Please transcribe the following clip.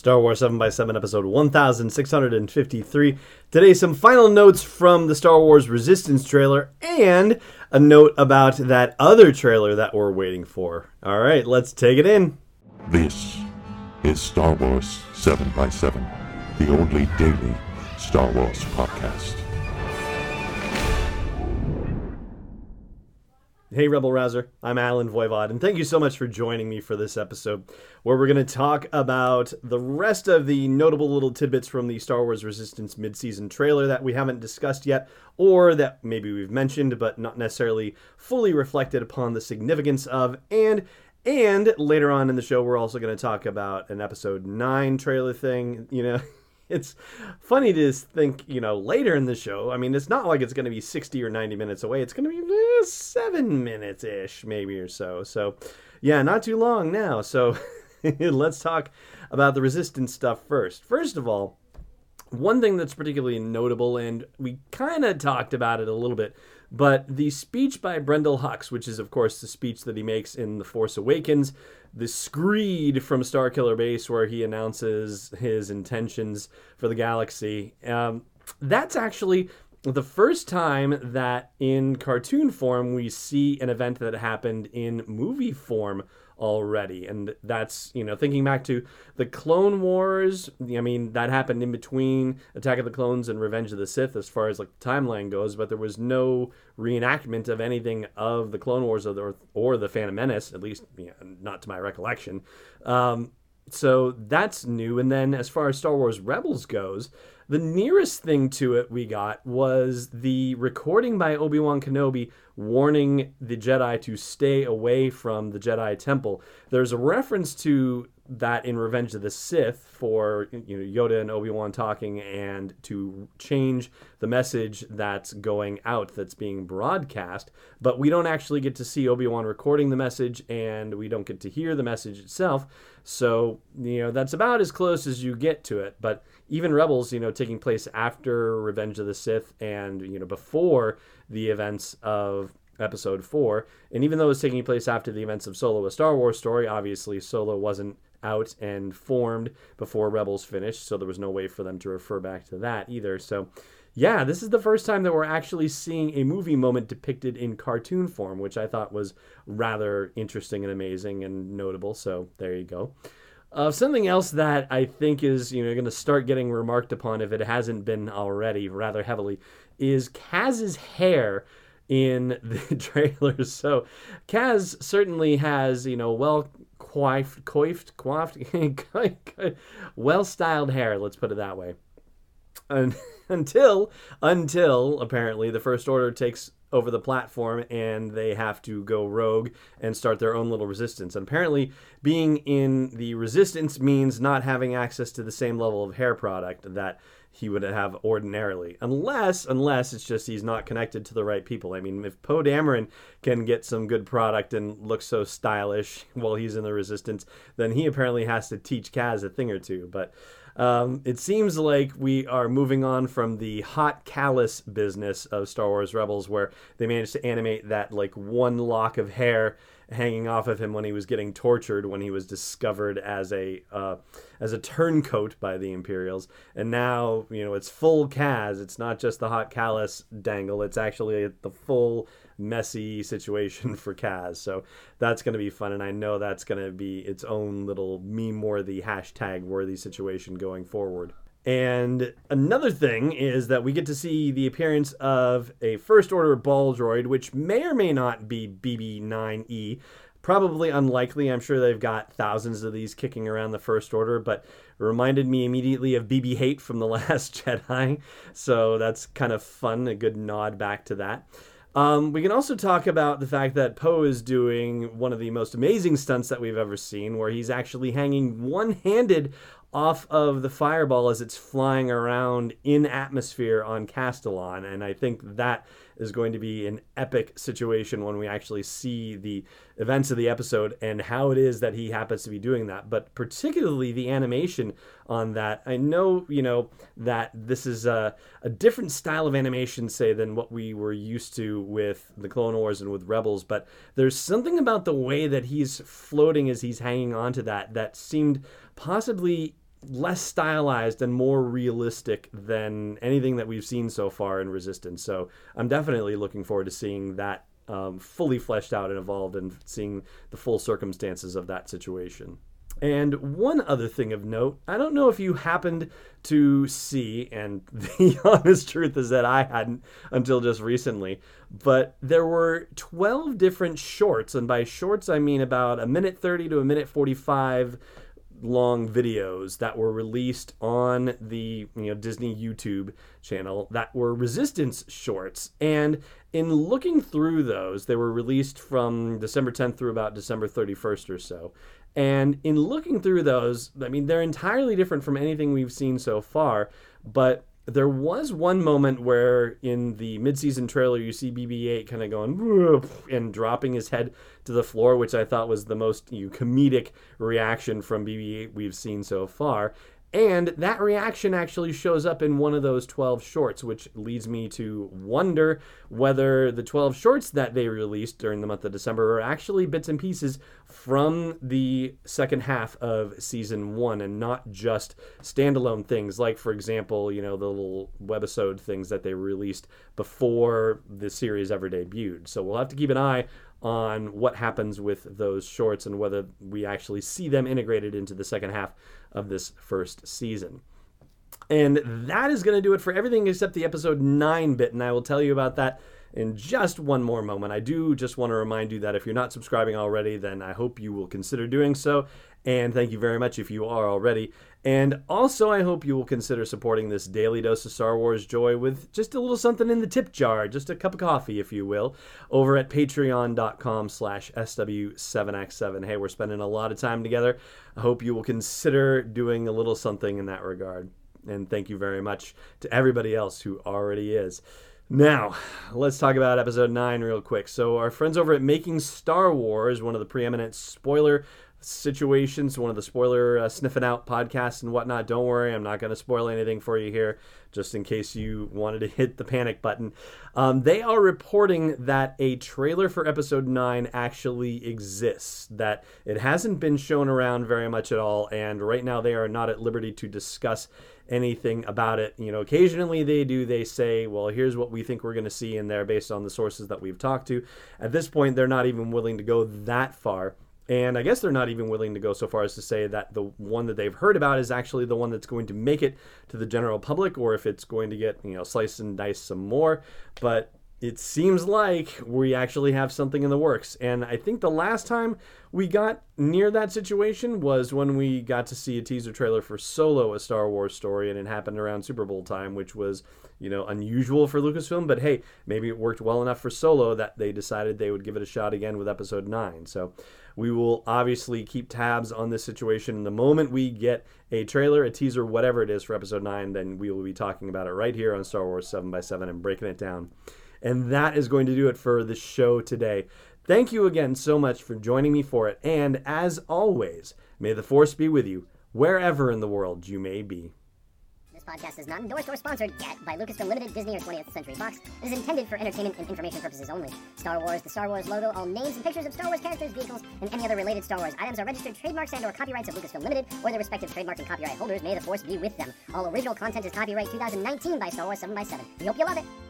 Star Wars 7x7 episode 1653. Today, some final notes from the Star Wars Resistance trailer and a note about that other trailer that we're waiting for. All right, let's take it in. This is Star Wars 7x7, the only daily Star Wars podcast. Hey, Rebel Rouser. I'm Allen Voivod, and thank you so much for joining me for this episode where we're going to talk about the rest of the notable little tidbits from the Star Wars Resistance mid season trailer that we haven't discussed yet, or that maybe we've mentioned but not necessarily fully reflected upon the significance of, and and later on in the show, we're also going to talk about an episode 9 trailer thing, you know. it's funny to think, you know, later in the show. I mean, it's not like it's going to be 60 or 90 minutes away. It's going to be eh, seven minutes ish, maybe or so. So, yeah, not too long now. So, let's talk about the resistance stuff first. First of all, one thing that's particularly notable, and we kind of talked about it a little bit, but the speech by Brendol Hux, which is, of course, the speech that he makes in The Force Awakens, the screed from Starkiller Base where he announces his intentions for the galaxy. Um, that's actually the first time that in cartoon form we see an event that happened in movie form already. And that's, you know, thinking back to the Clone Wars, I mean, that happened in between Attack of the Clones and Revenge of the Sith as far as like the timeline goes, but there was no reenactment of anything of the Clone Wars or the, or the Phantom Menace, at least you know, not to my recollection. Um, so that's new. And then as far as Star Wars Rebels goes, the nearest thing to it we got was the recording by Obi Wan Kenobi warning the Jedi to stay away from the Jedi Temple. There's a reference to that in Revenge of the Sith for you know Yoda and Obi Wan talking and to change the message that's going out that's being broadcast, but we don't actually get to see Obi Wan recording the message and we don't get to hear the message itself. So you know that's about as close as you get to it. But even Rebels, you know, taking place after Revenge of the Sith and you know before the events of episode four. And even though it's taking place after the events of Solo, a Star Wars story, obviously Solo wasn't out and formed before Rebels finished, so there was no way for them to refer back to that either. So, yeah, this is the first time that we're actually seeing a movie moment depicted in cartoon form, which I thought was rather interesting and amazing and notable. So, there you go. Uh, something else that I think is you know going to start getting remarked upon if it hasn't been already rather heavily is Kaz's hair in the trailers. So Kaz certainly has you know well coiffed, coiffed, coiffed, well styled hair. Let's put it that way. And until until apparently the First Order takes over the platform and they have to go rogue and start their own little resistance. And apparently, being in the resistance means not having access to the same level of hair product that he would have ordinarily, unless unless it's just he's not connected to the right people. I mean, if Poe Dameron can get some good product and look so stylish while he's in the Resistance, then he apparently has to teach Kaz a thing or two. But um, it seems like we are moving on from the hot Kallus business of Star Wars Rebels, where they managed to animate that like one lock of hair hanging off of him when he was getting tortured when he was discovered as a uh, as a turncoat by the Imperials. And now you know it's full Kaz. It's not just the hot Kallus dangle. It's actually the full messy situation for Kaz. So that's going to be fun, and I know that's going to be its own little meme worthy hashtag worthy situation going forward. And another thing is that we get to see the appearance of a First Order ball droid, which may or may not be BB9E. Probably unlikely. I'm sure they've got thousands of these kicking around the First Order, but reminded me immediately of BB 8 from The Last Jedi. So that's kind of fun, a good nod back to that. Um, we can also talk about the fact that Poe is doing one of the most amazing stunts that we've ever seen, where he's actually hanging one handed off of the fireball as it's flying around in atmosphere on Castilon. And I think that is going to be an epic situation when we actually see the events of the episode and how it is that he happens to be doing that. But particularly the animation on that. I know, you know, that this is a, a different style of animation, say, than what we were used to with the Clone Wars and with Rebels, but there's something about the way that he's floating as he's hanging onto that that seemed possibly less stylized and more realistic than anything that we've seen so far in Resistance. So I'm definitely looking forward to seeing that um, fully fleshed out and evolved and seeing the full circumstances of that situation. And one other thing of note, I don't know if you happened to see, and the honest truth is that I hadn't until just recently, but there were 12 different shorts, and by shorts I mean about a minute 30 to a minute 45 long videos that were released on the you know Disney YouTube channel that were resistance shorts and in looking through those they were released from December 10th through about December 31st or so and in looking through those, I mean, they're entirely different from anything we've seen so far. But there was one moment where in the midseason trailer you see BB-8 kind of going and dropping his head to the floor, which I thought was the most you know, comedic reaction from BB-8 we've seen so far. And that reaction actually shows up in one of those 12 shorts, which leads me to wonder whether the 12 shorts that they released during the month of December are actually bits and pieces from the second half of season one and not just standalone things, like, for example, you know, the little webisode things that they released before the series ever debuted. So we'll have to keep an eye on what happens with those shorts and whether we actually see them integrated into the second half of this first season. And that is going to do it for everything except the episode 9 bit, and I will tell you about that in just one more moment. I do just want to remind you that if you're not subscribing already, then I hope you will consider doing so. And thank you very much if you are already. And also, I hope you will consider supporting this daily dose of Star Wars joy with just a little something in the tip jar, just a cup of coffee, if you will, over at patreon.com slash SW7X7. Hey, we're spending a lot of time together. I hope you will consider doing a little something in that regard. And thank you very much to everybody else who already is. Now, let's talk about episode 9 real quick. So, our friends over at Making Star Wars, one of the preeminent spoiler situations, one of the spoiler uh, sniffing out podcasts and whatnot. Don't worry, I'm not going to spoil anything for you here, just in case you wanted to hit the panic button. Um, they are reporting that a trailer for episode 9 actually exists, that it hasn't been shown around very much at all, and right now they are not at liberty to discuss anything about it. You know, occasionally they do, they say, well, here's what we think we're going to see in there based on the sources that we've talked to. At this point, they're not even willing to go that far. And I guess they're not even willing to go so far as to say that the one that they've heard about is actually the one that's going to make it to the general public or if it's going to get, you know, sliced and diced some more. But it seems like we actually have something in the works. And I think the last time we got near that situation was when we got to see a teaser trailer for Solo, a Star Wars story, and it happened around Super Bowl time, which was, you know, unusual for Lucasfilm. But hey, maybe it worked well enough for Solo that they decided they would give it a shot again with episode 9. So we will obviously keep tabs on this situation. And The moment we get a trailer, a teaser, whatever it is for episode 9, then we will be talking about it right here on Star Wars 7x7 and breaking it down. And that is going to do it for the show today. Thank you again so much for joining me for it. And as always, may the Force be with you wherever in the world you may be This podcast is not endorsed or sponsored yet by Lucasfilm Limited, Disney, or 20th Century Fox. It is intended for entertainment and information purposes only. Star Wars, the Star Wars logo, all names and pictures of Star Wars characters, vehicles, and any other related Star Wars items are registered trademarks and or copyrights of Lucasfilm Limited or their respective trademark and copyright holders. May the force be with them. All original content is copyright 2019 by Star Wars 7x7. We hope you love it.